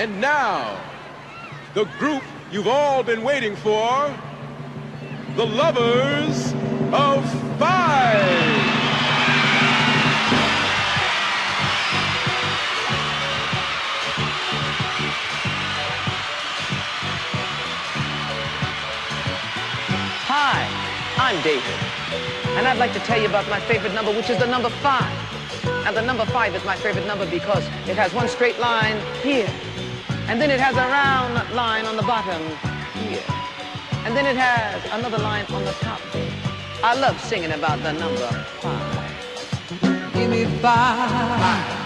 And now, the group you've all been waiting for the Lovers of Five. Hi, I'm David. And I'd like to tell you about my favorite number, which is the number five. And the number five is my favorite number because it has one straight line here. And then it has a round line on the bottom here. And then it has another line on the top there. I love singing about the number five. Give me five.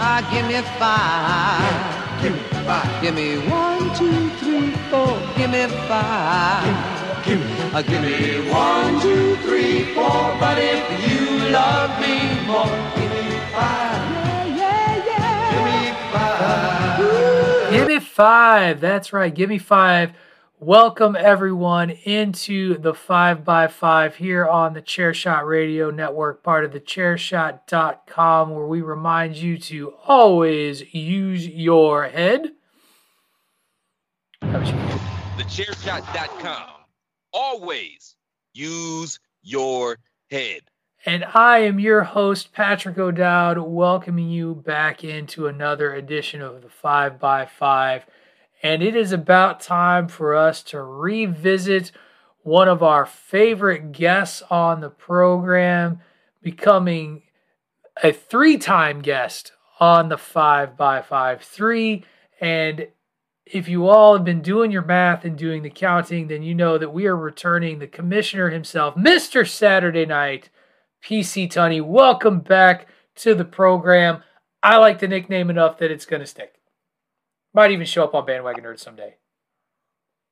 Ah, give me five. Give me five. Give me one, two, three, four. Give me five. Give me, Uh, give me one, two, three, four. But if you love me more, give me five. Give me five. That's right. Give me five. Welcome everyone into the five by five here on the Chairshot Radio Network, part of the chairshot.com, where we remind you to always use your head. You. thechairshot.com. Always use your head. And I am your host, Patrick O'Dowd, welcoming you back into another edition of the 5 by 5 And it is about time for us to revisit one of our favorite guests on the program, becoming a three time guest on the 5 by 5 3 And if you all have been doing your math and doing the counting, then you know that we are returning the commissioner himself, Mr. Saturday Night. PC Tunney, welcome back to the program. I like the nickname enough that it's going to stick. Might even show up on Bandwagon Nerds someday.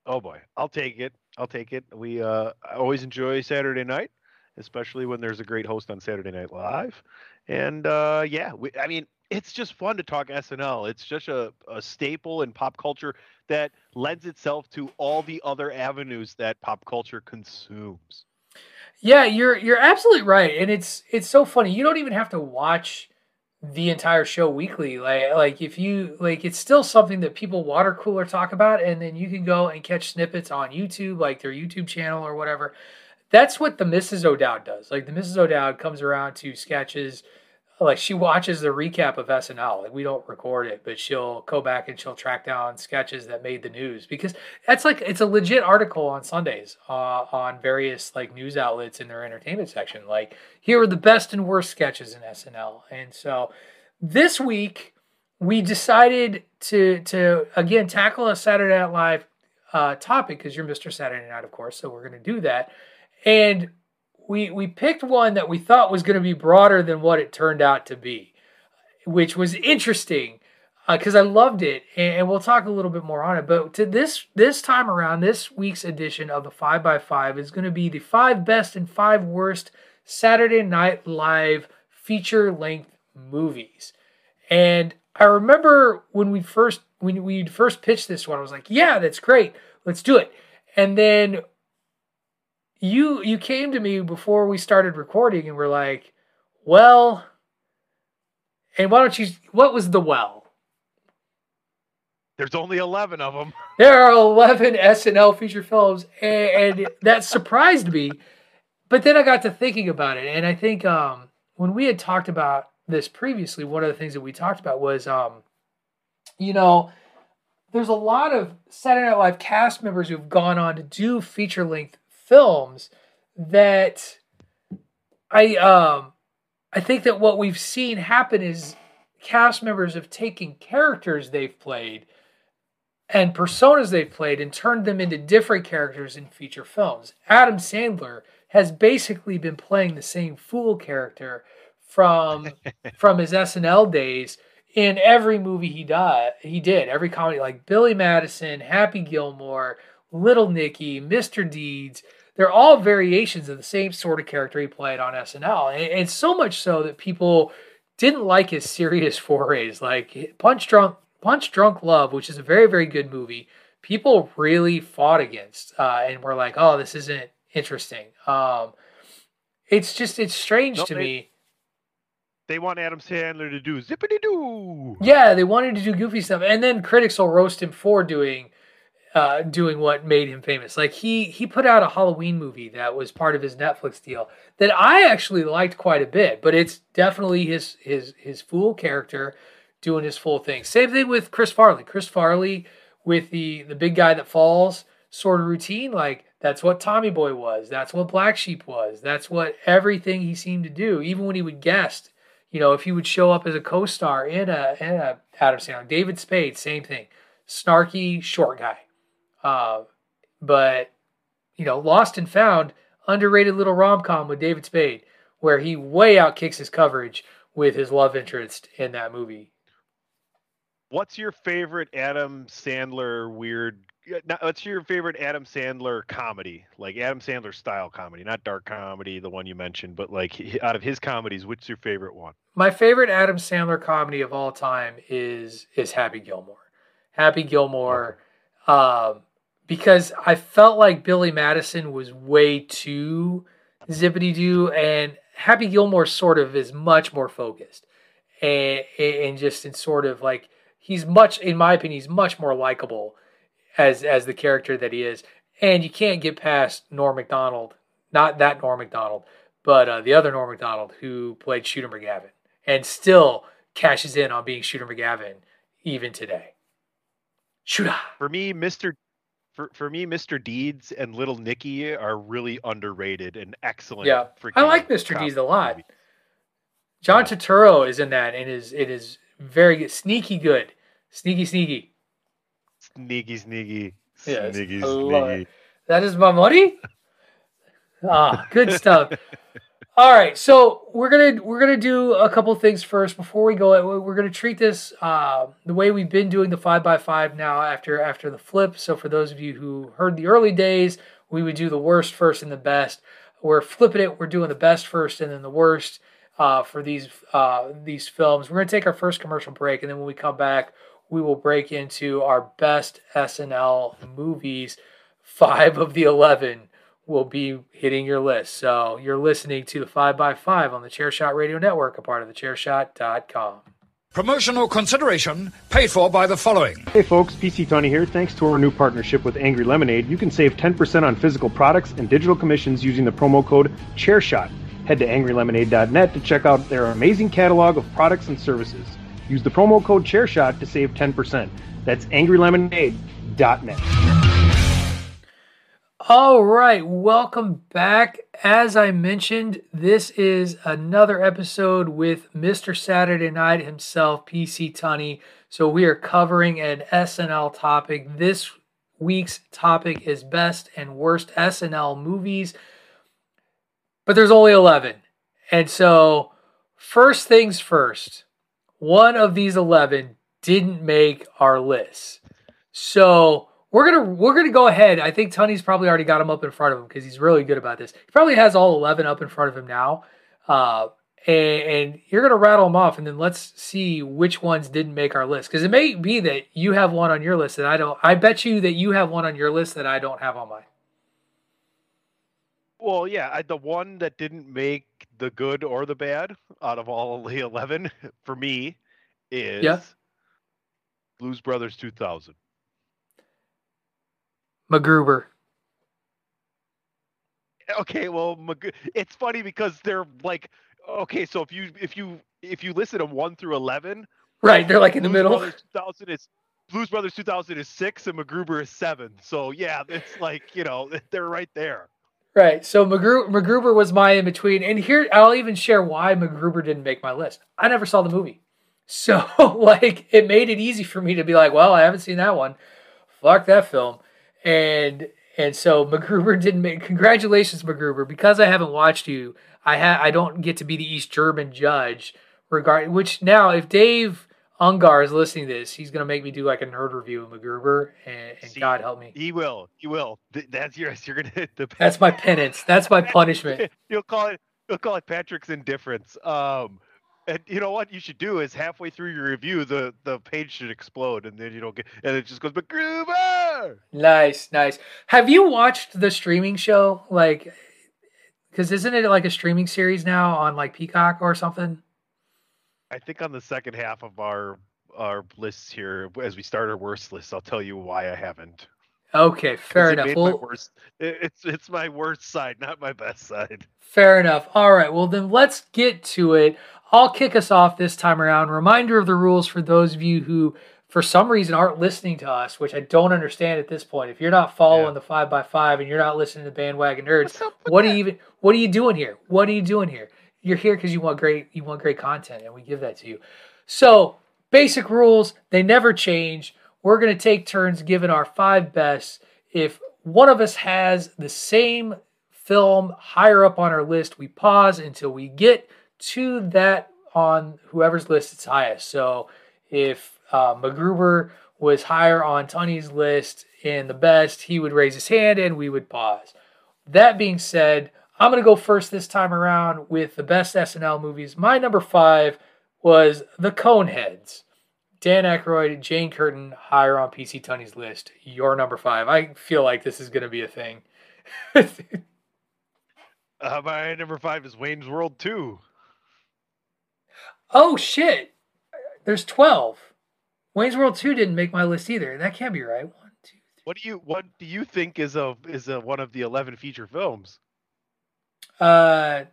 Oh boy, I'll take it. I'll take it. We uh, I always enjoy Saturday night, especially when there's a great host on Saturday Night Live. And uh, yeah, we, I mean, it's just fun to talk SNL. It's just a, a staple in pop culture that lends itself to all the other avenues that pop culture consumes. Yeah, you're you're absolutely right, and it's it's so funny. You don't even have to watch the entire show weekly. Like like if you like, it's still something that people water cooler talk about, and then you can go and catch snippets on YouTube, like their YouTube channel or whatever. That's what the Mrs. O'Dowd does. Like the Mrs. O'Dowd comes around to sketches. Like she watches the recap of SNL. Like we don't record it, but she'll go back and she'll track down sketches that made the news because that's like it's a legit article on Sundays uh, on various like news outlets in their entertainment section. Like here are the best and worst sketches in SNL, and so this week we decided to to again tackle a Saturday Night Live uh, topic because you're Mr. Saturday Night, of course. So we're going to do that, and we we picked one that we thought was going to be broader than what it turned out to be, which was interesting uh, because I loved it, and, and we'll talk a little bit more on it. But to this this time around, this week's edition of the Five by Five is going to be the five best and five worst Saturday Night Live feature length movies. And I remember when we first when we first pitched this one, I was like, "Yeah, that's great, let's do it." And then you you came to me before we started recording and were like, "Well," and why don't you? What was the well? There's only 11 of them. There are 11 SNL feature films, and, and that surprised me. But then I got to thinking about it, and I think um, when we had talked about this previously, one of the things that we talked about was, um, you know, there's a lot of Saturday Night Live cast members who've gone on to do feature length films that I um I think that what we've seen happen is cast members have taken characters they've played and personas they've played and turned them into different characters in feature films. Adam Sandler has basically been playing the same fool character from from his SNL days in every movie he did. He did every comedy like Billy Madison, Happy Gilmore, Little Nicky, Mr. Deeds. They're all variations of the same sort of character he played on SNL, and it's so much so that people didn't like his serious forays, like Punch Drunk Punch Drunk Love, which is a very very good movie. People really fought against, uh, and were like, "Oh, this isn't interesting." Um, it's just it's strange Nope, to they- me. They want Adam Sandler to do zippity doo. Yeah, they wanted to do goofy stuff, and then critics will roast him for doing, uh, doing what made him famous. Like he he put out a Halloween movie that was part of his Netflix deal that I actually liked quite a bit, but it's definitely his his his fool character doing his full thing. Same thing with Chris Farley. Chris Farley with the the big guy that falls sort of routine, like that's what Tommy Boy was. That's what Black Sheep was. That's what everything he seemed to do, even when he would guest you know, if he would show up as a co-star in a in a Adam Sandler, David Spade, same thing, snarky short guy, uh, but you know, Lost and Found, underrated little rom com with David Spade, where he way outkicks his coverage with his love interest in that movie. What's your favorite Adam Sandler weird? What's your favorite Adam Sandler comedy? Like Adam Sandler style comedy, not dark comedy, the one you mentioned, but like out of his comedies, what's your favorite one? My favorite Adam Sandler comedy of all time is is Happy Gilmore. Happy Gilmore, um, because I felt like Billy Madison was way too zippity doo, and Happy Gilmore sort of is much more focused, and and just in sort of like he's much, in my opinion, he's much more likable as as the character that he is, and you can't get past Norm Macdonald, not that Norm Macdonald, but uh, the other Norm Macdonald who played Shooter McGavin, and still cashes in on being Shooter McGavin even today. Shooter. For me, Mr. For, for me, Mr. Deeds and Little Nicky are really underrated and excellent. Yeah, I like Mr. Deeds a lot. movies. John Turturro is in that, and is it is very good, sneaky good, sneaky sneaky. Sneaky, sneaky, Yes, sneaky, sneaky. That is my money. Ah, good stuff. All right, so we're gonna we're gonna do a couple things first before we go. We're gonna treat this uh, the way we've been doing the five by five now after after the flip. So for those of you who heard the early days, we would do the worst first and the best. We're flipping it. We're doing the best first and then the worst uh, for these uh, these films. We're gonna take our first commercial break, and then when we come back, we will break into our best SNL movies. Five of the eleven will be hitting your list. So you're listening to the 5x5 on the Chairshot Radio Network, a part of the chairshot.com. Promotional consideration paid for by the following. Hey folks, PC Tony here. Thanks to our new partnership with Angry Lemonade, you can save 10% on physical products and digital commissions using the promo code ChairShot. Head to angrylemonade.net to check out their amazing catalog of products and services. Use the promo code ChairShot to save 10%. That's angrylemonade.net. All right, welcome back. As I mentioned, this is another episode with Mr. Saturday Night himself, PC Tunney. So we are covering an SNL topic. This week's topic is best and worst SNL movies, but there's only 11. And so, first things first, one of these 11 didn't make our list. So, we're gonna we're gonna go ahead. I think Tunney's probably already got him up in front of him because he's really good about this. He probably has all eleven up in front of him now, uh, and, and you're gonna rattle them off, and then let's see which ones didn't make our list. Because it may be that you have one on your list that I don't. I bet you that you have one on your list that I don't have on mine. Well, yeah, I, the one that didn't make the good or the bad out of all the 11 for me is Yeah. Blues Brothers 2000. MacGruber. Okay, well, Mag- it's funny because they're like Okay, so if you if you if you listen them one through eleven, Right, they're like in the Blues middle. Brothers 2000 is Blues Brothers 2000 is six, and MacGruber is seven. So yeah, it's like you know they're right there. Right. So MacGru- MacGruber was my in between, and here I'll even share why MacGruber didn't make my list. I never saw the movie, so like it made it easy for me to be like, well, I haven't seen that one. Fuck that film, and and so MacGruber didn't make. Congratulations, MacGruber, because I haven't watched you. I ha- I don't get to be the East German judge regarding which now if Dave Ungar is listening to this, he's gonna make me do like a nerd review of MacGruber, and, and See, God help me. He will. He will. That's yours. You're gonna hit the. That's my penance. That's my punishment. You'll call it. You'll call it Patrick's indifference. Um, and you know what you should do is halfway through your review, the the page should explode, and then you don't get, and it just goes but MacGruber. Nice, nice. Have you watched the streaming show? Like, because isn't it like a streaming series now on like Peacock or something? I think on the second half of our our lists here, as we start our worst list, I'll tell you why I haven't. Okay, fair enough. Well, worst- it's it's my worst side, not my best side. fair enough. All right. Well, then let's get to it. I'll kick us off this time around. Reminder of the rules for those of you who, for some reason, aren't listening to us, which I don't understand at this point. If you're not following Yeah. the five by five and you're not listening to Bandwagon Nerds, what are you even? What are you doing here? What are you doing here? You're here because you want great you want great content, and we give that to you. So basic rules they never change. We're gonna take turns giving our five best. If one of us has the same film higher up on our list, we pause until we get to that on whoever's list it's highest. So if uh, MacGruber was higher on Tony's list in the best, he would raise his hand and we would pause. That being said, I'm going to go first this time around with the best SNL movies. My number five was The Coneheads. Dan Aykroyd, Jane Curtin, higher on PC Tony's list. Your number five. I feel like this is going to be a thing. Uh, my number five is Wayne's World Two. Oh, shit. There's 12. Wayne's World 2 didn't make my list either. That can't be right. One, two, What do you what do you think is a is a one of the eleven feature films? Uh,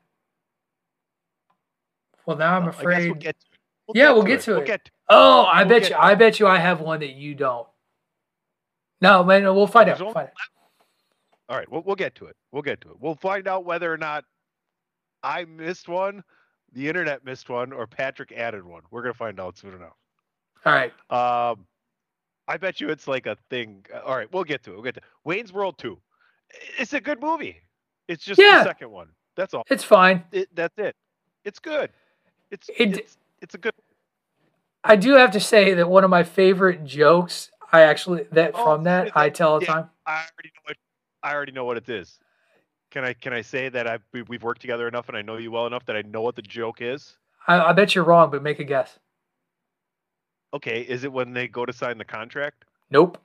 well, now I'm Well, afraid. we'll get it. Yeah, we'll get to We'll it. get to oh, I we'll bet you. I bet you. I have one that you don't. No, man. We'll find out. There's We'll only find out. All right, we'll, we'll get to it. We'll get to it. We'll find out whether or not I missed one, the internet missed one, or Patrick added one. We're gonna find out soon enough. All right. Um, I bet you it's like a thing. uh, All right, we'll get to it. We'll get to Wayne's World Two. It's a good movie. It's just Yeah. the second one. That's all. It's fine. It, that's it. It's good. It's It- it's it's a good. I do have to say that one of my favorite jokes, I actually that Oh, from that I tell all the yeah. time. I already know what I already know what it is. Can I can I say that I've we- we've worked together enough and I know you well enough that I know what the joke is? I, I bet you're wrong, but make a guess. Okay, is it when they go to sign the contract? Nope.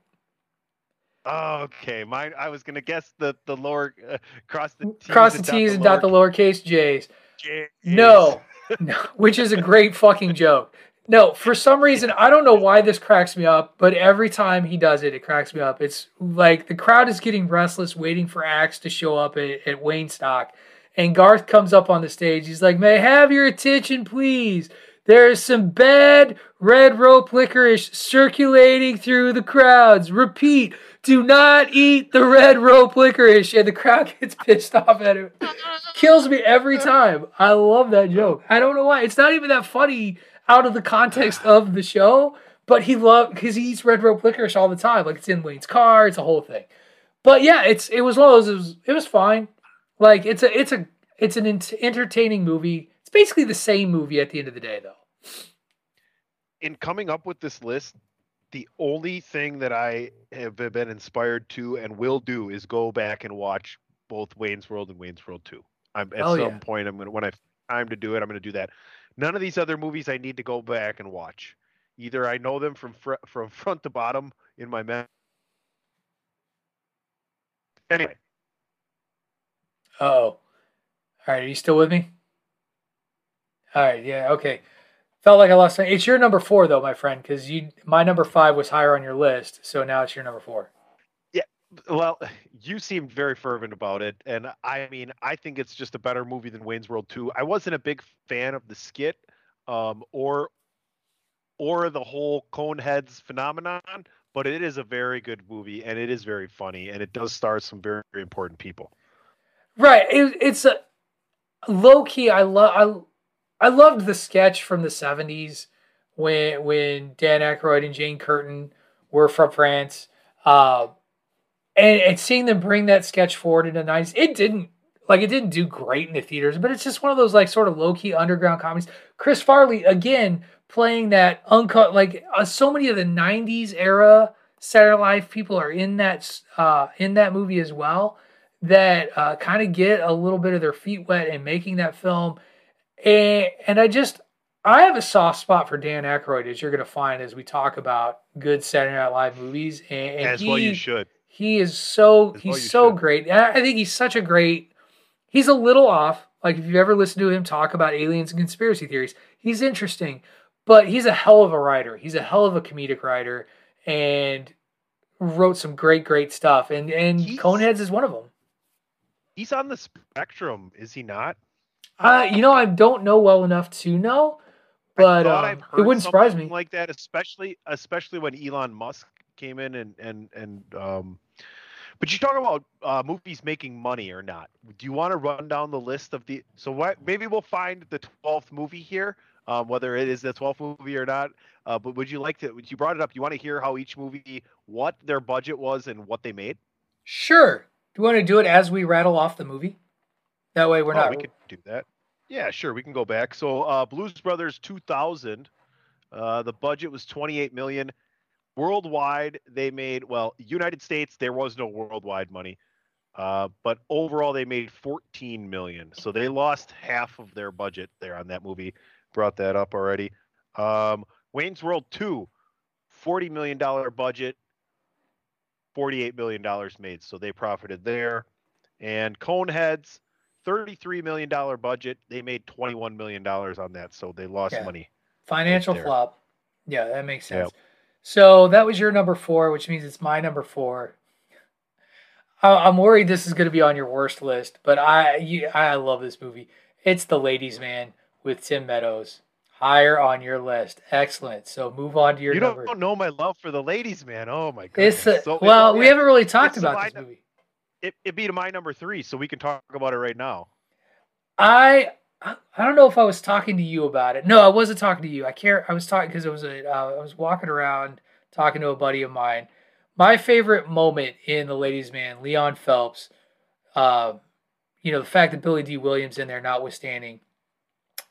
Okay, mine. I was gonna guess the the lower uh, cross the T's Cross the and dot T's and dot the lowercase J's. J's. No, no, which is a great fucking joke. No, for some reason, I don't know why this cracks me up, but every time he does it, it cracks me up. It's like the crowd is getting restless, waiting for Axe to show up at, at Wayne Stock. And Garth comes up on the stage. He's like, May I have your attention, please? There is some bad red rope licorice circulating through the crowds. Repeat, do not eat the red rope licorice. And the crowd gets pissed off at him. Kills me every time. I love that joke. I don't know why. It's not even that funny out of the context of the show, but he loved because he eats red rope licorice all the time. Like it's in Wayne's car. It's a whole thing. But yeah, it's it was one of those. It was, it was fine. Like it's a it's a it's an ent- entertaining movie. It's basically the same movie at the end of the day, though. in coming up with this list, the only thing that I have been inspired to and will do is go back and watch both Wayne's World and Wayne's World 2. I'm at Hell some yeah. point I'm gonna when I have time to do it, I'm gonna do that. None of these other movies I need to go back and watch. Either I know them from fr- from front to bottom in my memory. Anyway, Oh, all right. Are you still with me? All right. Yeah. Okay. Felt like I lost. It's your number four though, my friend, because you my number five was higher on your list, so now it's your number four. Well, you seemed very fervent about it, and I mean, I think it's just a better movie than Wayne's World 2. I wasn't a big fan of the skit, um, or or the whole Coneheads phenomenon, but it is a very good movie, and it is very funny, and it does star some very, very important people. Right. It, it's a low key. I love. I I loved the sketch from the '70s when when Dan Aykroyd and Jane Curtin were from France. Uh, and, and seeing them bring that sketch forward in the 90s, it didn't like it didn't do great in the theaters, but it's just one of those like sort of low key underground comedies. Chris Farley again playing that uncut like uh, so many of the 90s era Saturday Night people are in that uh, in that movie as well that uh, kind of get a little bit of their feet wet in making that film. And, and I just I have a soft spot for Dan Aykroyd, as you're going to find as we talk about good Saturday Night Live movies. And, and As he, well, you should. He is so As he's so should. great. I think he's such a great. He's a little off. Like if you've ever listened to him talk about aliens and conspiracy theories, he's interesting, but he's a hell of a writer. He's a hell of a comedic writer, and wrote some great, great stuff. And and He's- Coneheads is one of them. He's on the spectrum, is he not? Uh, you know, I don't know well enough to know, but um, it wouldn't surprise me. like that, especially especially when Elon Musk came in and and and um. But you talk about uh, movies making money or not. Do you want to run down the list of the? So what? Maybe we'll find the twelfth movie here, um, whether it is the twelfth movie or not. Uh, but would you like to? You brought it up. You want to hear how each movie, what their budget was and what they made? Sure. Do you want to do it as we rattle off the movie? That way we're oh, not. we could do that. Yeah, sure. We can go back. So uh, Blues Brothers 2000, uh, the budget was 28 million. Worldwide, they made well. United States, there was no worldwide money, uh, but overall they made 14 million. So they lost half of their budget there on that movie. Brought that up already. Um, Wayne's World 2, 40 million dollar budget, 48 million dollars made. So they profited there. And Coneheads, 33 million dollar budget. They made 21 million dollars on that. So they lost Yeah. money. Financial flop. Yeah, that makes sense. So that was your number four, which means it's my number four. I'm worried this is going to be on your worst list, but I you, I love this movie. It's The Ladies Man with Tim Meadows. Higher on your list. Excellent. So move on to your you number. don't know my love for the ladies, man. Oh my goodness. It's a, So- well, oh, we haven't really talked about this movie. It, it beat my number three, so we can talk about it right now. I I I don't know if I was talking to you about it. No, I wasn't talking to you. I care. I was talking because it was a. Uh, I was walking around talking to a buddy of mine. My favorite moment in The Ladies' Man, Leon Phelps. Uh, you know the fact that Billy Dee Williams in there, notwithstanding,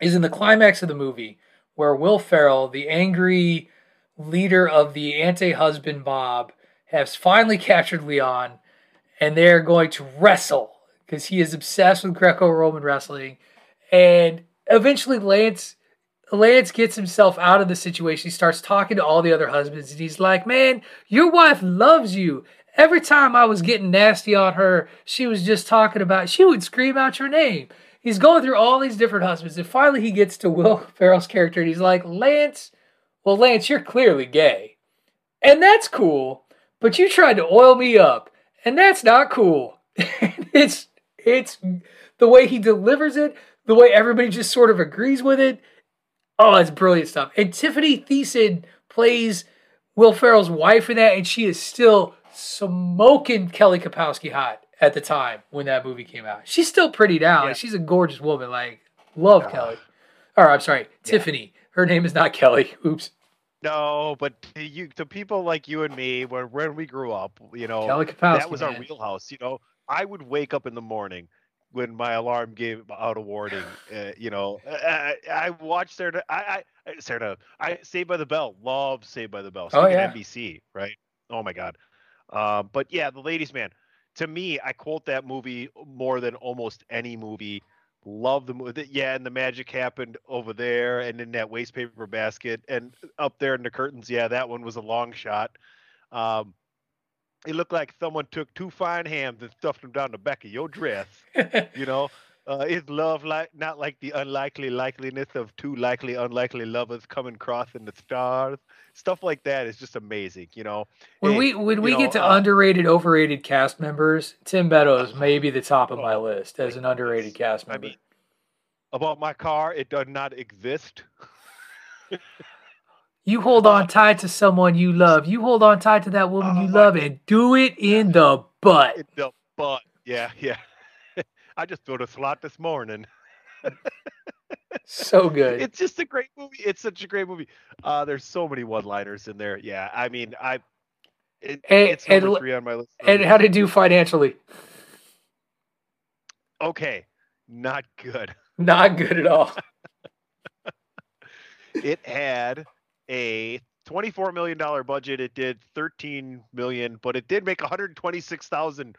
is in the climax of the movie where Will Ferrell, the angry leader of the anti-husband mob, has finally captured Leon, and they're going to wrestle because he is obsessed with Greco-Roman wrestling. And eventually, Lance Lance gets himself out of the situation. He starts talking to all the other husbands, and he's like, "Man, your wife loves you. Every time I was getting nasty on her, she was just talking about. She would scream out your name." He's going through all these different husbands, and finally, he gets to Will Ferrell's character, and he's like, "Lance, well, Lance, you're clearly gay, and that's cool, but you tried to oil me up, and that's not cool." it's it's the way he delivers it, the way everybody just sort of agrees with it. Oh, it's brilliant stuff. And Tiffani Thiessen plays Will Ferrell's wife in that, and she is still smoking Kelly Kapowski hot at the time when that movie came out. She's still pretty now. Like, she's a gorgeous woman. Like, love ah. Kelly. Or I'm sorry, Tiffany. Her name is not Kelly. Oops. No, but you to people like you and me, when when we grew up, you know, Kapowski, that was our man. wheelhouse. You know, I would wake up in the morning when my alarm gave out a warning. Uh, you know, I, I I watched Sarah. I I Sarah. I Saved by the Bell. Love Saved by the Bell. Oh, yeah. NBC, right? Oh my God. Um, but yeah, The Ladies Man. To me, I quote that movie more than almost any movie. Love the movie. Yeah, and the magic happened over there, and in that waste paper basket, and up there in the curtains. Yeah, that one was a long shot. Um, it looked like someone took two fine hams and stuffed them down the back of your dress. you know, Uh, is love like not like the unlikely likeliness of two likely unlikely lovers coming across crossing the stars? Stuff like that is just amazing, you know. When Hey, we when we know, get to uh, underrated, overrated cast members, Tim Meadows may be the top of my Oh, list as an underrated cast member. I mean, about my car, it does not exist. you hold on tight to someone you love. You hold on tight to that woman Oh you love and do it in the butt. It the butt. Yeah, yeah. I just filled a slot this morning. So good. It's just a great movie. It's such a great movie. Uh, there's so many one-liners in there. Yeah, I mean, I. It, And- it's number and- three on my list. and how to do financially? okay, not good. Not good at all. It had a 24 million dollar budget. It did 13 million, but it did make 126,000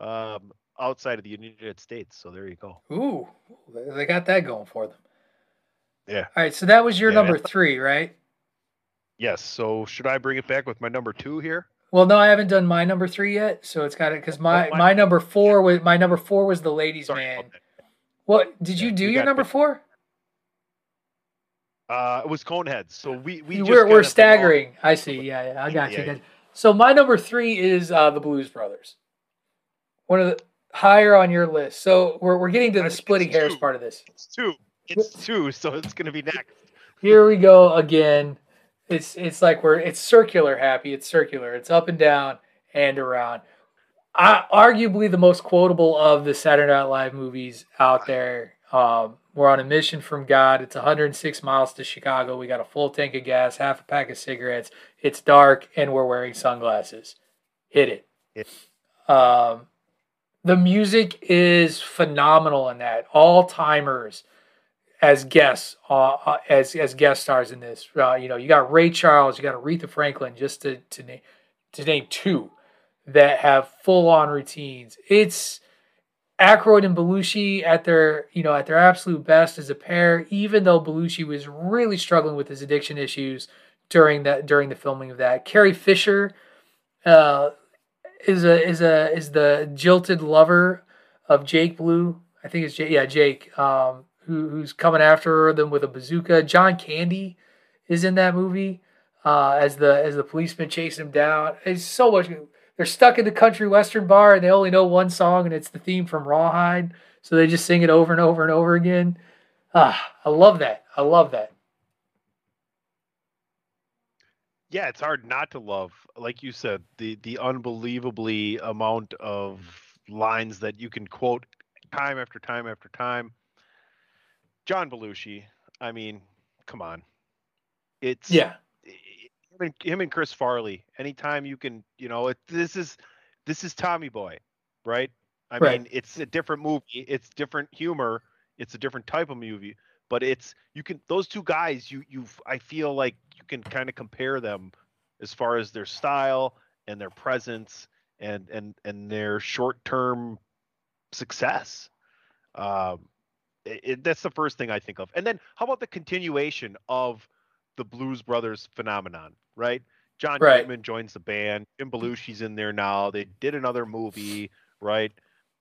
um, outside of the United States. So there you go. Ooh, they got that going for them. Yeah. All right, so that was your Yeah, number three, right? Yes. So should I bring it back with my number two here? Well, no, I haven't done my number three yet, so it's got it because my, Oh, my- my number four was my number four was the ladies' Sorry man. What did you Yeah, do you your number four? Uh, it was Coneheads. So we we just we're, we're staggering. I see. Yeah, yeah I got you. Yeah. So my number three is uh, the Blues Brothers. One of the higher on your list. So we're we're getting to the splitting hairs two. part of this. It's two. It's two. So it's gonna be next. Here we go again. It's it's like we're it's circular happy. It's circular. It's up and down and around. I, arguably the most quotable of the Saturday Night Live movies out there. Um, we're on a mission from God. It's 106 miles to Chicago. We got a full tank of gas, half a pack of cigarettes. It's dark, and we're wearing sunglasses. Hit it. Hit. Um, the music is phenomenal in that. All timers as guests, uh, uh, as as guest stars in this. Uh, you know, you got Ray Charles, you got Aretha Franklin, just to to name to name two that have full on routines. It's Aykroyd and Belushi at their you know at their absolute best as a pair. Even though Belushi was really struggling with his addiction issues during that during the filming of that, Carrie Fisher. Uh, is a is a is the jilted lover of Jake Blue. I think it's Jake. Yeah, Jake. Um, who who's coming after them with a bazooka. John Candy is in that movie uh, as the as the policeman chasing him down. It's so much. They're stuck in the country western bar and they only know one song and it's the theme from Rawhide. So they just sing it over and over and over again. Ah, I love that. I love that. Yeah, it's hard not to love, like you said, the the unbelievably amount of lines that you can quote time after time after time. John Belushi, I mean, come on, it's Yeah. Him and, him and Chris Farley. Anytime you can, you know, it, this is this is Tommy Boy, right? I Right. mean, it's a different movie, it's different humor, it's a different type of movie, but it's you can those two guys, you you I feel like you can kind of compare them as far as their style and their presence and and and their short term success. Um, it, it- that's the first thing I think of. And then how about the continuation of the Blues Brothers phenomenon, right? John Right. Joins the band. Jim Belushi's in there now. They did another movie, right?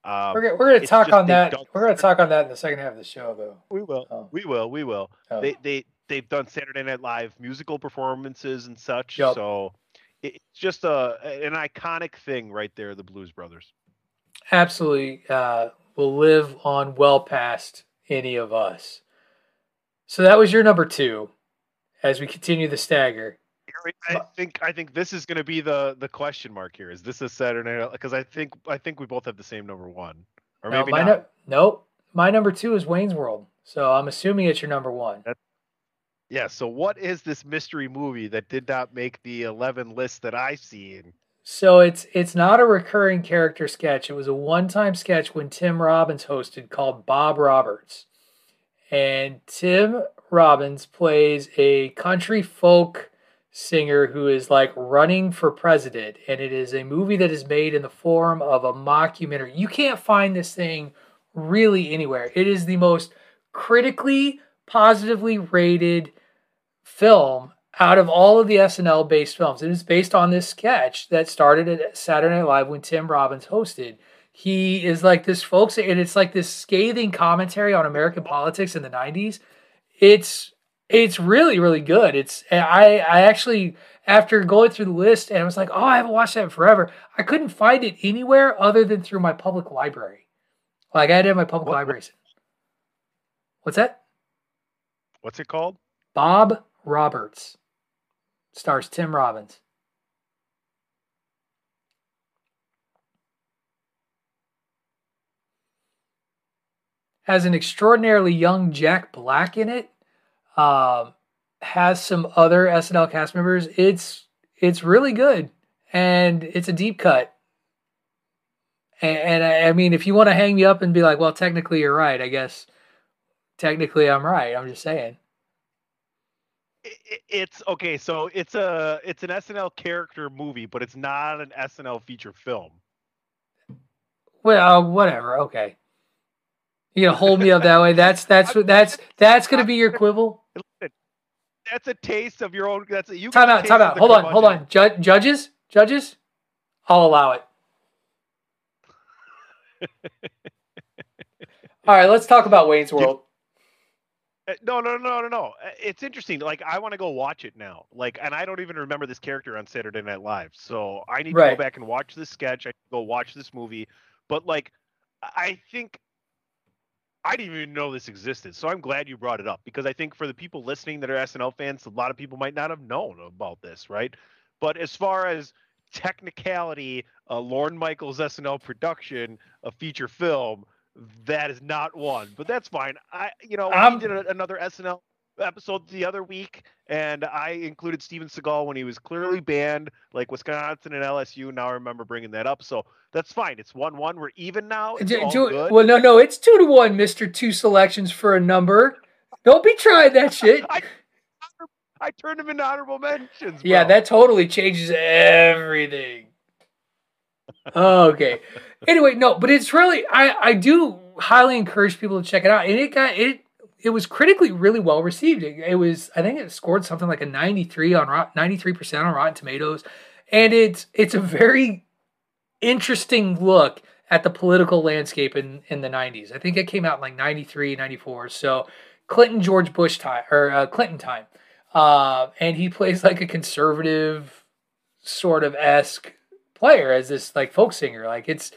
Um, We're, gonna- we're going to talk on that. We're going to talk on that in the second half of the show, though. we will. Oh. We will. We will. Oh. They they they've done Saturday Night Live musical performances and such. Yup. So it's just a an iconic thing right there. The Blues Brothers. absolutely uh, will live on well past any of us. So that was your number two. As we continue the stagger, I think I think this is going to be the the question mark here. Is this a Saturday Because I think I think we both have the same number one, or no, maybe my not. no, nope. My number two is Wayne's World. So I'm assuming it's your number one. Yeah. So what is this mystery movie that did not make the eleven list that I've seen? So it's it's not a recurring character sketch. It was a one-time sketch when Tim Robbins hosted called Bob Roberts. And Tim Robbins plays a country folk singer who is like running for president and it is a movie that is made in the form of a mockumentary. You can't find this thing really anywhere. It is the most critically positively rated film out of all of the SNL based films. It is based on this sketch that started at Saturday Night Live when Tim Robbins hosted. He is like this folks and it's like this scathing commentary on American politics in the 90s. It's it's really really good. It's I I actually after going through the list and I was like, "Oh, I haven't watched that in forever." I couldn't find it anywhere other than through my public library. Like I had have my public What- libraries. What's that? What's it called? Bob Roberts. Stars Tim Robbins. Has an extraordinarily young Jack Black in it. Um, has some other SNL cast members. It's it's really good and it's a deep cut. And, and I, I mean, if you want to hang me up and be like, "Well, technically you're right," I guess technically I'm right. I'm just saying. It's okay. So it's a it's an SNL character movie, but it's not an SNL feature film. Well, whatever. Okay. You gonna hold me up that way? That's that's that's that's gonna be your quibble. That's a taste of your own. That's a, you. Time out. Time out. Hold on. Hold on. Ju- judges. Judges. I'll allow it. All right. Let's talk about Wayne's World. Uh, No, no, no, no, no. Uh, It's interesting. Like I want to go watch it now. Like, and I don't even remember this character on Saturday Night Live, so I need to go back and watch this sketch. I go watch this movie. But like, I think I didn't even know this existed. So I'm glad you brought it up because I think for the people listening that are SNL fans, a lot of people might not have known about this, right? But as far as technicality, uh, Lorne Michaels SNL production, a feature film, that is not one. But that's fine. I, you know, I'm- we did a, another SNL episode the other week, and I included Steven Seagal when he was clearly banned, like Wisconsin and LSU. Now I remember bringing that up, so that's fine. It's one-one. We're even now. It's Do- do- good. well, no, no. It's two to one, Mister. Two selections for a number. Don't be trying that shit. I, I turned him into honorable mentions. Yeah, that totally changes everything. okay. Anyway, no, but it's really I I do highly encourage people to check it out, and it got it it was critically really well received. It, it was I think it scored something like a ninety three on ninety three percent on Rotten Tomatoes, and it's it's a very interesting look at the political landscape in in the 90s. I think it came out in like 93, 94. So Clinton George Bush time or uh, Clinton time. Uh, and he plays like a conservative sort of esque player as this like folk singer. Like it's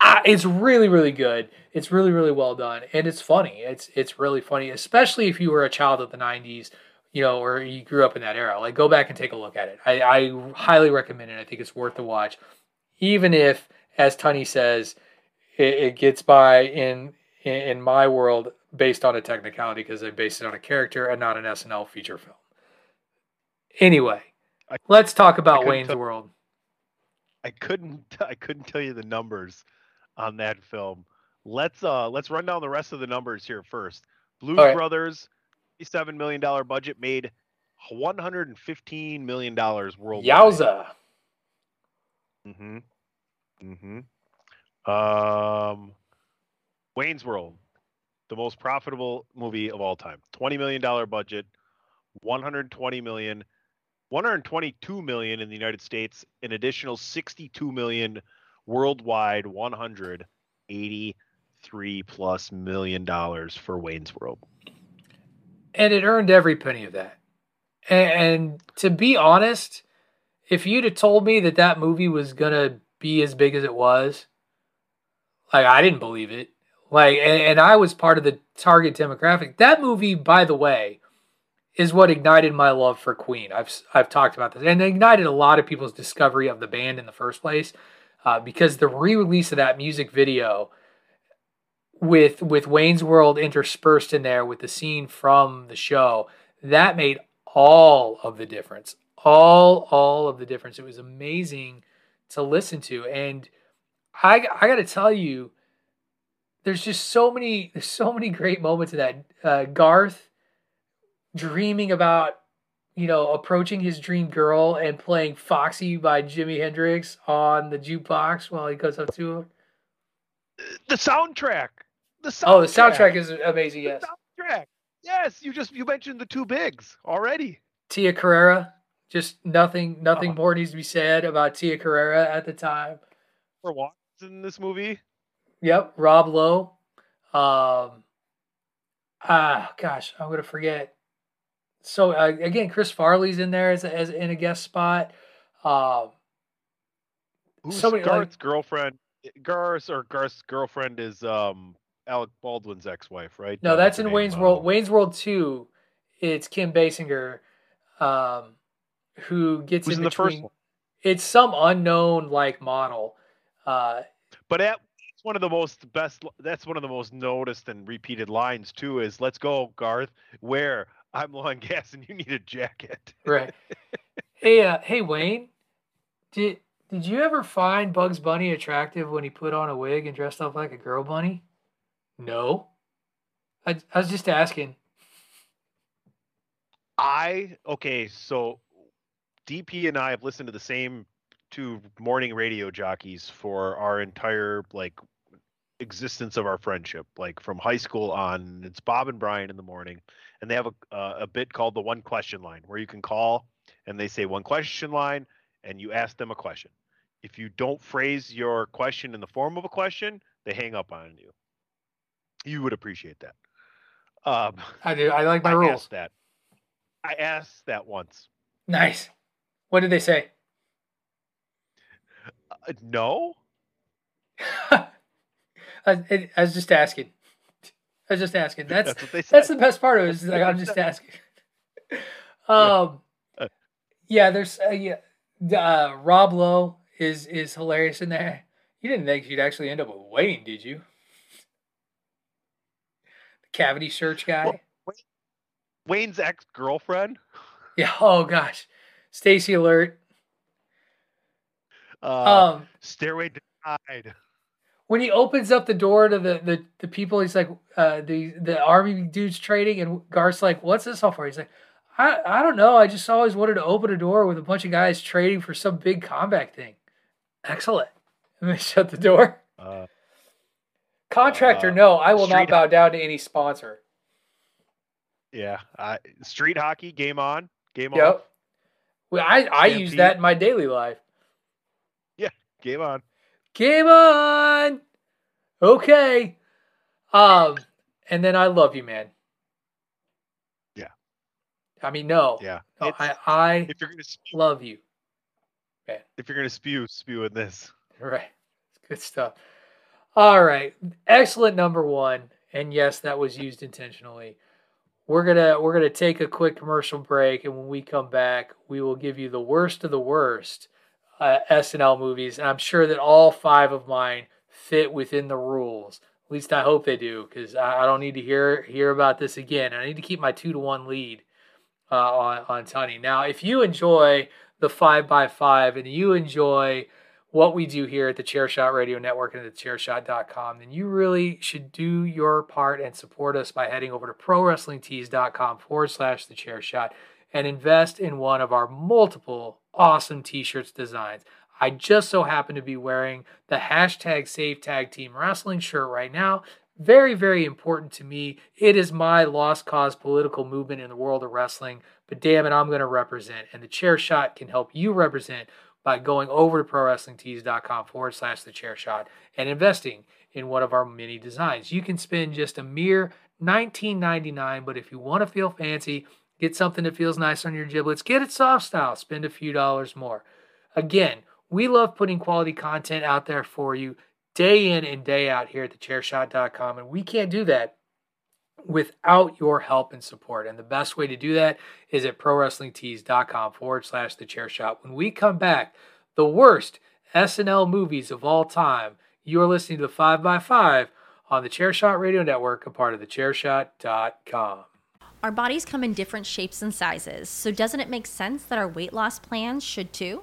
uh, it's really really good. It's really really well done and it's funny. It's it's really funny, especially if you were a child of the 90s, you know, or you grew up in that era. Like go back and take a look at it. I, I highly recommend it. I think it's worth the watch, even if, as Tunny says, it, it gets by in, in my world based on a technicality because I based it on a character and not an SNL feature film. Anyway, I- let's talk about Wayne's tell- World. I couldn't I couldn't tell you the numbers on that film. Let's uh let's run down the rest of the numbers here first. Blues right. Brothers, seven million dollar budget made one hundred and fifteen million dollars worldwide. Yowza. Mm-hmm. Mm-hmm. Um, Wayne's World, the most profitable movie of all time. Twenty million dollar budget, 120 million, 122 million in the United States, an additional 62 million worldwide, 180 three plus million dollars for Wayne's World. And it earned every penny of that. And to be honest, if you'd have told me that that movie was gonna be as big as it was, like I didn't believe it. Like, and, and I was part of the target demographic. That movie, by the way, is what ignited my love for Queen. I've I've talked about this, and it ignited a lot of people's discovery of the band in the first place, uh, because the re-release of that music video with with Wayne's World interspersed in there with the scene from the show, that made all of the difference. All all of the difference. It was amazing to listen to, and I I got to tell you, there's just so many so many great moments in that. Uh, Garth dreaming about you know approaching his dream girl and playing Foxy by Jimi Hendrix on the jukebox while he goes up to her. The soundtrack. The soundtrack. Oh, the soundtrack is amazing. Yes, soundtrack. Yes, you just you mentioned the two bigs already. Tia Carrere. Just nothing, nothing Uh-huh. more needs to be said about Tia Carrere at the time. For what? in this movie. Yep, Rob Lowe. Um, ah, gosh, I'm gonna forget. So uh, again, Chris Farley's in there as, as in a guest spot. Um, Who's Somebody like- Garth's girlfriend? Garth or Garth's girlfriend is um Alec Baldwin's ex-wife, right? no, that's in? Wayne's Uh, World. Wayne's World Two. It's Kim Basinger, um, who gets Who's in in the first one? It's some unknown like model. Uh, But at, it's one of the most best. That's one of the most noticed and repeated lines too. Is "Let's go, Garth." Where I'm low on gas and you need a jacket. right. hey, uh, hey, Wayne. Did did you ever find Bugs Bunny attractive when he put on a wig and dressed up like a girl bunny? No. I, I was just asking. I okay, so DP and I have listened to the same two morning radio jockeys for our entire like existence of our friendship, like from high school on. It's Bob and Brian in the morning, and they have a uh, a bit called the one question line, where you can call and they say one question line, and you ask them a question. If you don't phrase your question in the form of a question, they hang up on you. You would appreciate that. Um, I do. I like my I rules. asked that. I asked that once. Nice. What did they say? Uh, no, I, I, was just asking. I was just asking. That's That's that's the best part of it. Is like I'm just asking. Um, Uh. yeah. There's uh, yeah. Uh, Rob Lowe is is hilarious in there. You didn't think you'd actually end up with Wayne, did you? Cavity search guy. Well, Wayne's ex girlfriend. yeah. Oh gosh, Stacy Alert. Uh, Um, Stairway Denied. when he opens up the door to the the, the people, he's like, uh, the the army dudes trading, and Garth's like, "What's this all for?" He's like, "I I don't know. I just always wanted to open a door with a bunch of guys trading for some big combat thing." Excellent. And they shut the door. Uh, Contractor, Uh, no, I will not bow down to any sponsor. yeah. I, street hockey. Game on. Game. Yep. Well, I I use that in my daily life. Yeah, game on. Game on. Okay. Um, and then I love you, man. Yeah. I mean, no. Yeah. No, I I if you're gonna spew, love you. if you're gonna spew, spew in this. Right. It's good stuff. All right. Excellent number one. And yes, that was used intentionally. We're gonna we're gonna take a quick commercial break, and when we come back, we will give you the worst of the worst uh, SNL movies. And I'm sure that all five of mine fit within the rules. At least I hope they do, because I, I don't need to hear hear about this again. I need to keep my two to one lead uh, on on Tunney. Now, if you enjoy the five by five and you enjoy what we do here at the Chairshot Radio Network and at thechairshot.com, then you really should do your part and support us by heading over to prowrestlingtees.com forward slash the chair shot and invest in one of our multiple awesome t-shirts designs. I just so happen to be wearing the hashtag Save Tag Team Wrestling shirt right now. Very, very important to me. It is my lost cause political movement in the world of wrestling, but damn it, I'm going to represent. And the chair shot can help you represent by going over to prowrestlingtees.com forward slash the chair shot and investing in one of our many designs. You can spend just a mere $19.99, but if you want to feel fancy, get something that feels nice on your giblets, get it soft style, spend a few dollars more. Again, we love putting quality content out there for you day in and day out here at thechairshot.com, and we can't do that without your help and support. And the best way to do that is at prowrestlingtees.com forward slash the chair shot. When we come back, the worst SNL movies of all time. You're listening to the 5x5 on the Chairshot Radio Network, a part of the chairshot.com. Our bodies come in different shapes and sizes, so doesn't it make sense that our weight loss plans should too?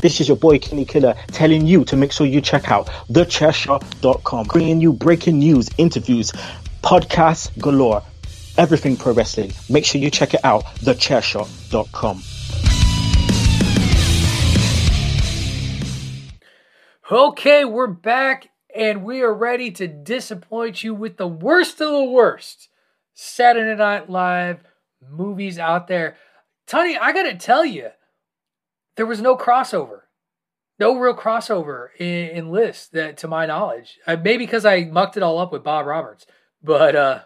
This is your boy Kenny Killer telling you to make sure you check out thechairshot.com, bringing you breaking news, interviews, podcasts galore, everything pro wrestling. Make sure you check it out, thechairshot.com. Okay, we're back and we are ready to disappoint you with the worst of the worst Saturday Night Live movies out there. Tony, I gotta tell you, there was no crossover, no real crossover in, in lists that, to my knowledge. Uh, maybe because I mucked it all up with Bob Roberts, but uh,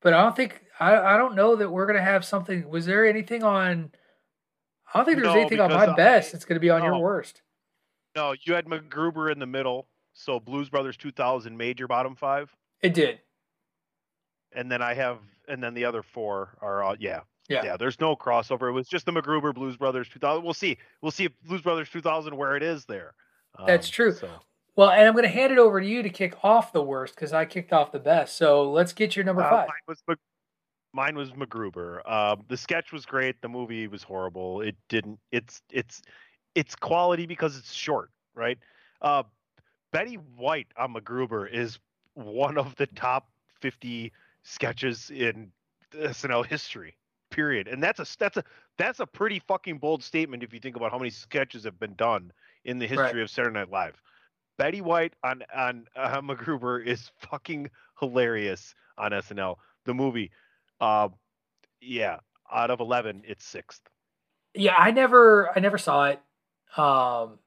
but I don't think I I don't know that we're gonna have something. Was there anything on? I don't think there's No, anything on my because best. It's gonna be on no. your worst. No, you had MacGruber in the middle, so Blues Brothers 2000 made your bottom five, It did. and then I have, and then the other four are all yeah. Yeah. Yeah, there's no crossover. It was just the MacGruber Blues Brothers 2000. We'll see. We'll see if Blues Brothers 2000 where it is there. That's Um, true. so- Well, and I'm going to hand it over to you to kick off the worst because I kicked off the best. So let's get your number Uh, five. Mine was mine was MacGruber. Um, the sketch was great. The movie was horrible. It didn't. It's it's it's quality because it's short, right? Uh, Betty White on MacGruber is one of the top fifty sketches in SNL history. Period. And that's a that's a that's a pretty fucking bold statement if you think about how many sketches have been done in the history Right. of Saturday Night Live. Betty White on on uh, MacGruber is fucking hilarious on SNL. The movie, uh, yeah, out of eleven, it's sixth. Yeah, I never, I never saw it. Um,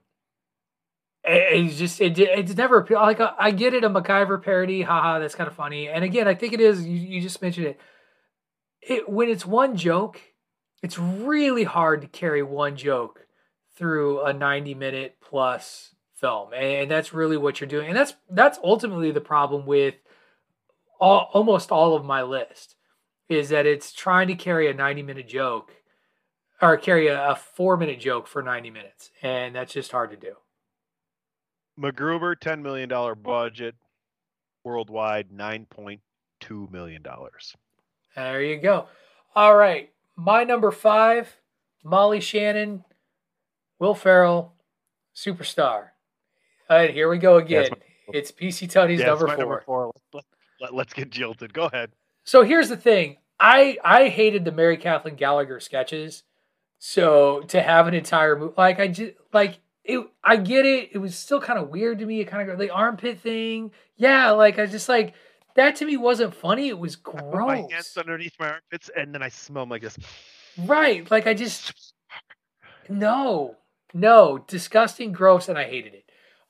it, it's just, it, it's never appeal. Like I, I get it, a MacGyver parody, haha, that's kind of funny. And again, I think it is. You, you just mentioned it. It when it's one joke, it's really hard to carry one joke through a ninety-minute plus film, and that's really what you're doing. And that's that's ultimately the problem with all, almost all of my list is that it's trying to carry a 90 minute joke or carry a, a four minute joke for 90 minutes. And that's just hard to do. MacGruber, ten million dollar budget, worldwide, nine point two million dollars. There you go. All right. My number five, Molly Shannon, Will Ferrell, Superstar. All right, here we go again. my- it's PC Tony's Yeah, number four. number four. Let, let's get jilted. Go ahead. So here's the thing. I I hated the Mary Kathleen Gallagher sketches. So to have an entire movie, like I just like it, I get it. It was still kind of weird to me. It kind of the armpit thing. Yeah, like I just like that to me wasn't funny. It was gross. I Put my hands underneath my armpits, and then I smell 'em like this. Right. Like I just no, no, disgusting, gross, and I hated it.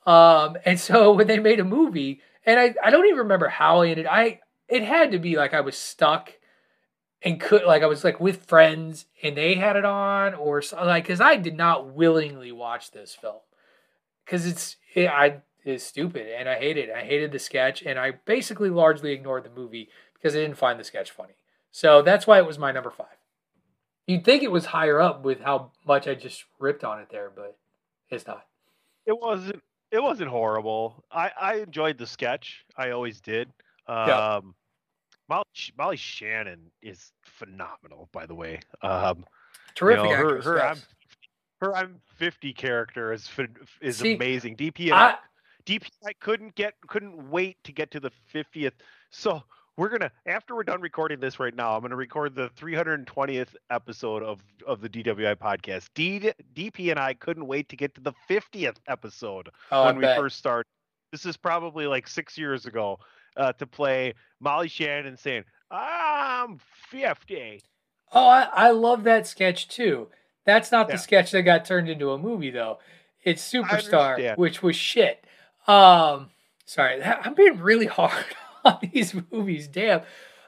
Um, and so when they made a movie, and I, I don't even remember how I ended. I it had to be like I was stuck and could like I was like with friends and they had it on or like because I did not willingly watch this film because it's it, I is stupid and I hated it. I hated the sketch and I basically largely ignored the movie because I didn't find the sketch funny. So that's why it was my number five. You'd think it was higher up with how much I just ripped on it there, but it's not. It wasn't. It wasn't horrible. I I enjoyed the sketch. I always did. Um, Yeah. Molly, Molly Shannon is phenomenal, by the way. Um, you Terrific know, her, actress. her, her I'm 50 character is is See, amazing. DP I, DP I couldn't get couldn't wait to get to the 50th. So we're gonna after we're done recording this right now, I'm gonna record the 320th episode of of the DWI podcast. D, DP and I couldn't wait to get to the 50th episode Oh, when we first started. This is probably like six years ago uh, to play Molly Shannon saying, "I'm 50." Oh, I, I love that sketch too. That's not Yeah. the sketch that got turned into a movie though. It's Superstar, which was shit. Um, sorry, that- I'm being really hard on these movies. Damn.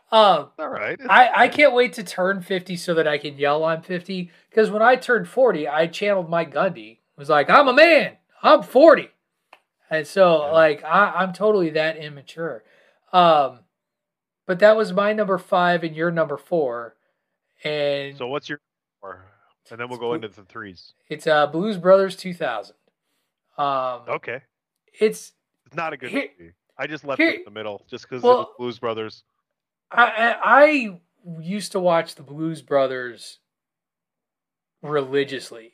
Um, All right. I, I can't wait to turn 50 so that I can yell I'm 50. Because when I turned 40, I channeled my Gundy. It was like, I'm a man. I'm 40. And so, like, I, I'm totally that immature. Um, but that was my number five and your number four. And So what's your four? And then we'll go into the threes. it's uh, Blues Brothers 2000. Um, Okay. It's not a good Here- movie. I just left here- it in the middle just because Well- it was Blues Brothers. I, I I used to watch the Blues Brothers religiously,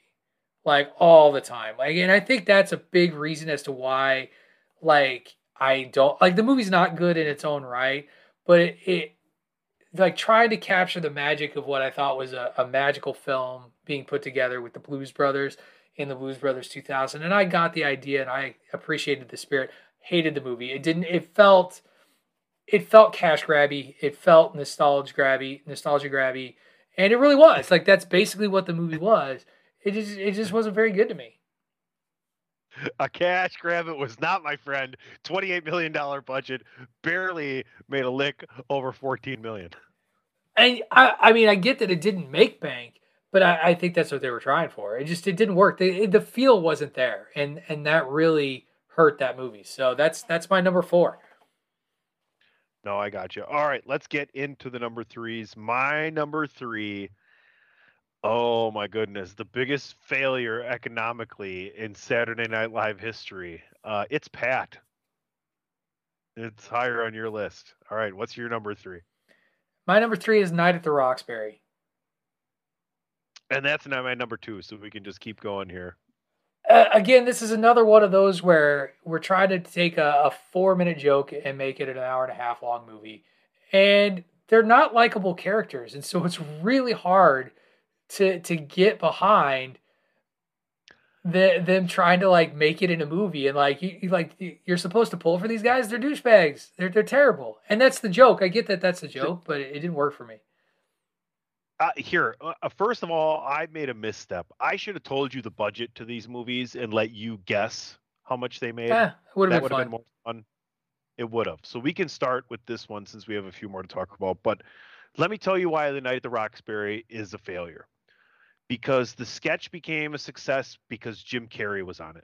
like all the time. Like, and I think that's a big reason as to why, like, I don't like the movie's not good in its own right, but it, it like trying to capture the magic of what I thought was a, a magical film being put together with the Blues Brothers in the Blues Brothers 2000. And I got the idea and I appreciated the spirit. Hated the movie. It didn't. It felt it felt cash grabby. It felt nostalgia grabby, nostalgia grabby, and it really was. Like that's basically what the movie was. It just it just wasn't very good to me. A cash grab it was not, my friend. $28 million budget, barely made a lick over 14 million. And I I mean I get that it didn't make bank, but I, I think that's what they were trying for. It just it didn't work. The the feel wasn't there, and and that really hurt that movie. So that's that's my number four. No, I got you. All right, let's get into the number threes. My number three, oh my goodness, the biggest failure economically in Saturday Night Live history. Uh, it's Pat. It's higher on your list. All right, what's your number three? My number three is Night at the Roxbury. And that's not my number two, so we can just keep going here. uh, again, this is another one of those where we're trying to take a, a four minute joke and make it an hour and a half long movie. And they're not likable characters. And so it's really hard to to get behind the, them trying to like make it in a movie and like you, you like you're supposed to pull for these guys they're douchebags they're they're terrible and that's the joke i get that that's the joke but it, it didn't work for me Uh, here, uh, uh, first of all, I made a misstep. I should have told you the budget to these movies and let you guess how much they made. Yeah, it would've That been fun. more fun. It would have. So we can start with this one since we have a few more to talk about. But let me tell you why The Night at the Roxbury is a failure. Because the sketch became a success because Jim Carrey was on it.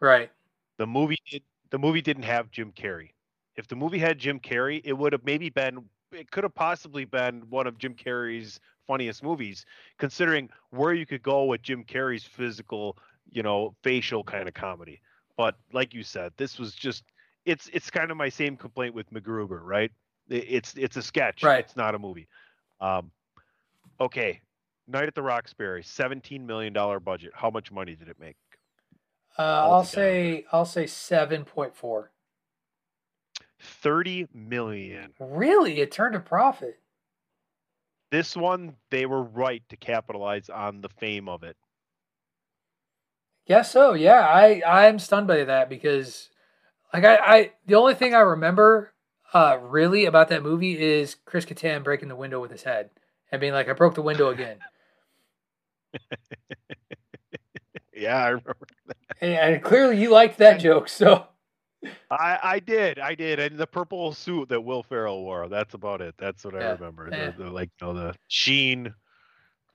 right The movie did, the movie didn't have Jim Carrey. If the movie had Jim Carrey, it would have maybe been it could have possibly been one of Jim Carrey's funniest movies, considering where you could go with Jim Carrey's physical, you know, facial kind of comedy. But like you said, this was just it's it's kind of my same complaint with MacGruber, right? It's it's a sketch, Right. It's not a movie. Um, okay, Night at the Roxbury, seventeen million dollar budget. How much money did it make? uh, i'll say i'll say 7.4 Thirty million. really it turned a profit This one, they were right to capitalize on the fame of it. Guess so. Yeah, I I'm stunned by that because, like, I, I the only thing I remember, uh, really about that movie is Chris Kattan breaking the window with his head and being like, "I broke the window again." Yeah, I remember. and, and clearly, you liked that joke. So I I did, I did, and the purple suit that Will Ferrell wore. That's about it. That's what I remember. yeah. The, the like, you know, the sheen.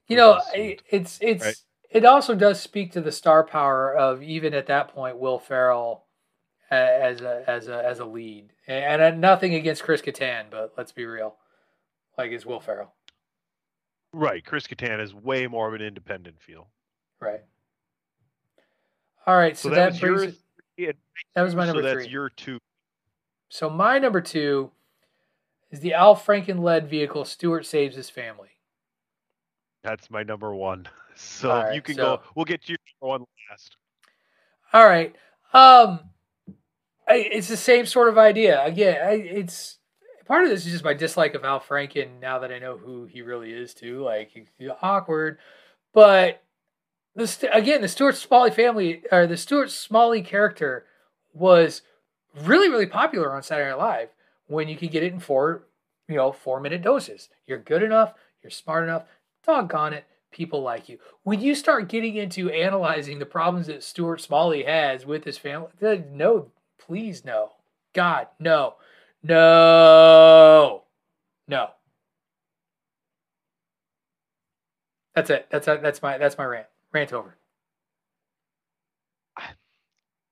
you know, it, it's it's Right. it also does speak to the star power of even at that point Will Ferrell as a as a as a lead. And, and nothing against Chris Kattan, but let's be real, like it's Will Ferrell, Right, Chris Kattan is way more of an independent feel. right? All right, so, So, that, that, brings your. It- yeah, that was my number so number that's three. your two. So my number two is the Al Franken led vehicle Stuart saves his family. That's my number one. So All right, you can so- go. We'll get you one last. All right. Um I, it's the same sort of idea. Again, I, it's part of this is just my dislike of Al Franken now that I know who he really is too. Like he's awkward, but the again the Stuart Smalley family or the Stuart Smalley character was really really popular on Saturday Night Live when you could get it in four you know four minute doses. You're good enough. you're smart enough. Doggone it, people like you. When you start getting into analyzing the problems that Stuart Smalley has with his family, no, please no. God, no. No. No. That's it. That's that's my that's my rant. Rant over.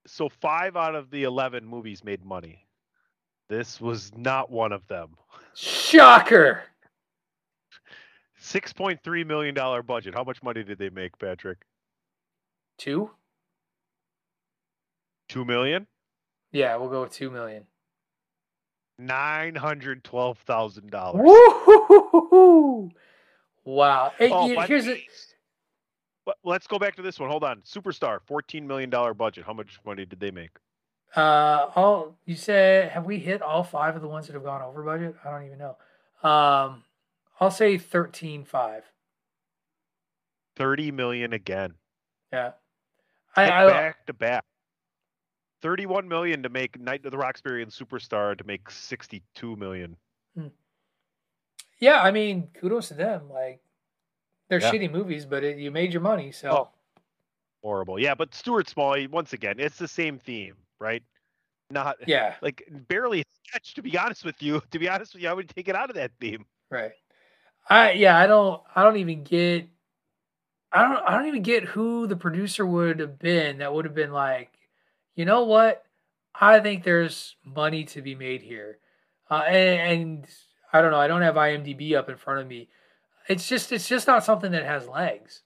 So five out of the eleven movies made money. This was not one of them. Shocker. Six point three million dollar budget. How much money did they make, Patrick? Two. Two million. Yeah, we'll go with two million. Nine hundred twelve thousand dollars. Wow. Hey, Oh, you- here's a, let's go back to this one. Hold on. Superstar, fourteen million dollar budget. How much money did they make? uh all you said have we hit all five of the ones that have gone over budget? I don't even know. Um I'll say thirteen five. Thirty million again. Yeah. I, I back to back. Thirty-one million to make Night of the Roxbury and Superstar to make sixty-two million. yeah, I mean, kudos to them. Like they're Yeah. shitty movies, but it, you made your money, so Oh. Horrible. Yeah, but Stuart Smalley, once again, it's the same theme, right? Not yeah, like barely a sketch. To be honest with you, to be honest with you, I would take it out of that theme. right. I yeah, I don't I don't even get I don't I don't even get who the producer would have been that would have been like, you know what? I think there's money to be made here. Uh, and, and I don't know, I don't have IMDb up in front of me. It's just it's just not something that has legs.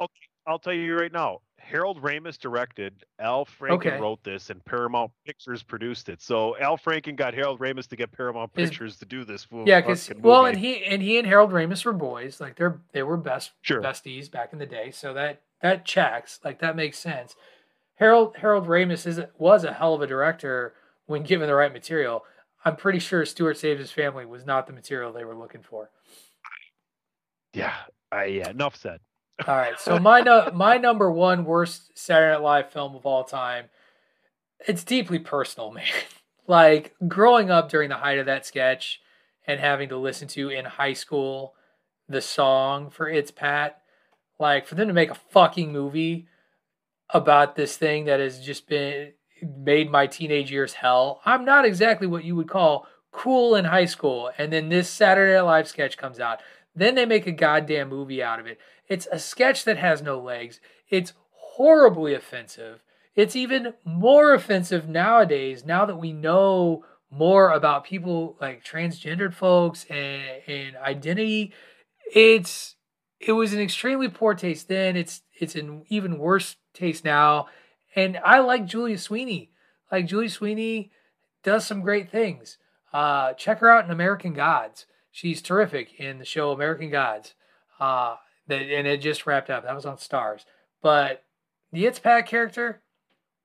Okay, I'll tell you right now. Harold Ramis directed, Al Franken Okay. wrote this, and Paramount Pictures produced it. So Al Franken got Harold Ramis to get Paramount Pictures to do this. fu- Yeah, because well, and he and he and Harold Ramis were boys. Like they're they were best Sure. besties back in the day. So that that checks. Like that makes sense. Harold Harold Ramis is was a hell of a director when given the right material. I'm pretty sure Stuart Saves His Family was not the material they were looking for. Yeah, yeah. Enough said. All right, so my no, my number one worst Saturday Night Live film of all time. It's deeply personal, man. Like growing up during the height of that sketch and having to listen to in high school the song for It's Pat. Like for them to make a fucking movie about this thing that has just been made my teenage years hell. I'm not exactly what you would call cool in high school, and then this Saturday Night Live sketch comes out. Then they make a goddamn movie out of it. It's a sketch that has no legs. It's horribly offensive. It's even more offensive nowadays, now that we know more about people like transgendered folks and, and identity. It's it was an extremely poor taste then. It's it's an even worse taste now. And I like Julia Sweeney. Like Julia Sweeney does some great things. Uh, check her out in American Gods. She's terrific in the show American Gods. Uh, that and it just wrapped up. That was on Starz. But the It's Pat character,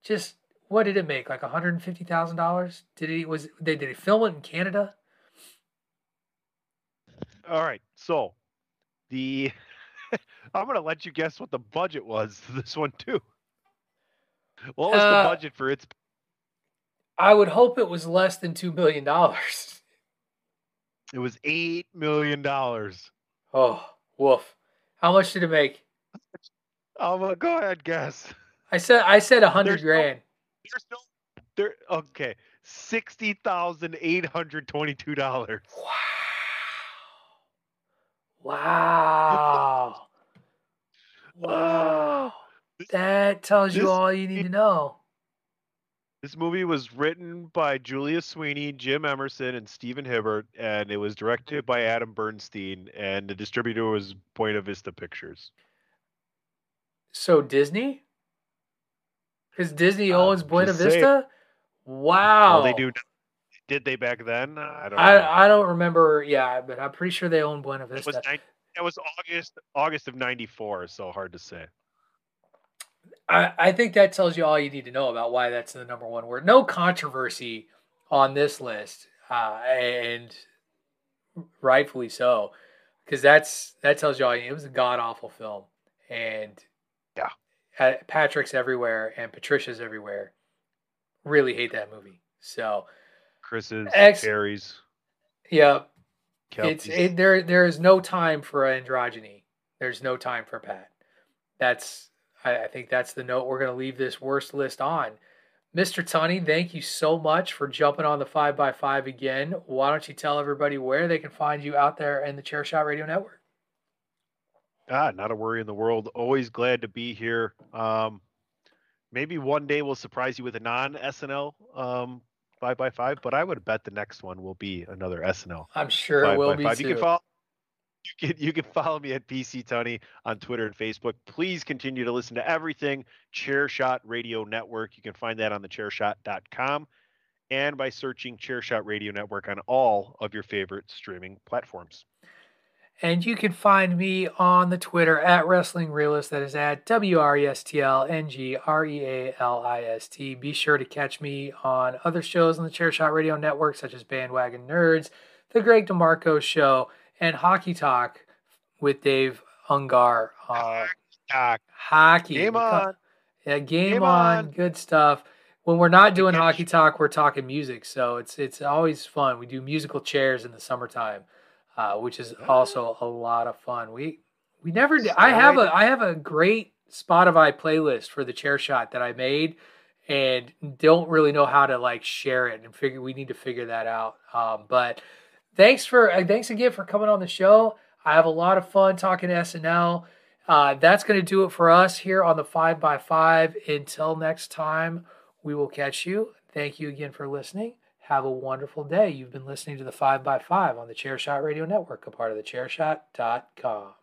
just what did it make? Like one hundred and fifty thousand dollars? Did it was they did they film it in Canada? All right. So the I'm gonna let you guess what the budget was this one too. What was Uh, the budget for its I would hope it was less than two million dollars. it was eight million dollars. Oh, woof! How much did it make? Oh well, go ahead, guess. I said I said a hundred There's no- grand. There's no there okay. Sixty thousand eight hundred twenty two dollars. Wow! Wow! Wow! That tells you all you need to know. This movie was written by Julia Sweeney, Jim Emerson, and Stephen Hibbert, and it was directed by Adam Bernstein, and the distributor was Buena Vista Pictures. So Disney, because Disney owns Buena just saying. Vista. Wow! Well, they do. Did they back then? I don't know. I I don't remember. Yeah, but I'm pretty sure they own Buena it was Vista. it was August August of '94, so hard to say. I, I think that tells you all you need to know about why that's the number one word. No controversy on this list, uh, and rightfully so, because that's that tells you all. It was a god awful film, and Yeah. uh, Patrick's everywhere and Patricia's everywhere. Really hate that movie. So Chris's, Ex- Harry's. yeah, Yep, it's it, there. There is no time for androgyny. There's no time for Pat. That's I, I think that's the note we're going to leave this worst list on. Mr. Tunney, thank you so much for jumping on the five by five again. Why don't you tell everybody where they can find you out there in the Chair Shot Radio Network? Ah, not a worry in the world. Always glad to be here. Um, maybe one day we'll surprise you with a non SNL um, five by five, but I would bet the next one will be another SNL. I'm sure it will be five. You can follow. You can, you can follow me at PC Tony on Twitter and Facebook. Please continue to listen to everything Chairshot Radio Network. You can find that on the chairshot.com and by searching Chairshot Radio Network on all of your favorite streaming platforms. And you can find me on the Twitter at Wrestling Realist. That is at W R E S T L N G R E A L I S T. Be sure to catch me on other shows on the Chairshot Radio Network, such as Bandwagon Nerds, The Greg DeMarco Show, and Hockey Talk with Dave Ungar. Uh, hockey. Game on. Yeah, game, Game on. on. Good stuff. When we're not doing hockey talk, we're talking music. So it's it's always fun. We do musical chairs in the summertime, uh, which is also a lot of fun. We we never. i have a I have a great Spotify playlist for the chair shot that I made, and don't really know how to like share it and figure. We need to figure that out. Um, but thanks for uh, thanks again for coming on the show. I have a lot of fun talking SNL. Uh, that's going to do it for us here on the 5x5. Until next time, we will catch you. Thank you again for listening. Have a wonderful day. You've been listening to the 5x5 on the Chairshot Radio Network, a part of the chairshot.com.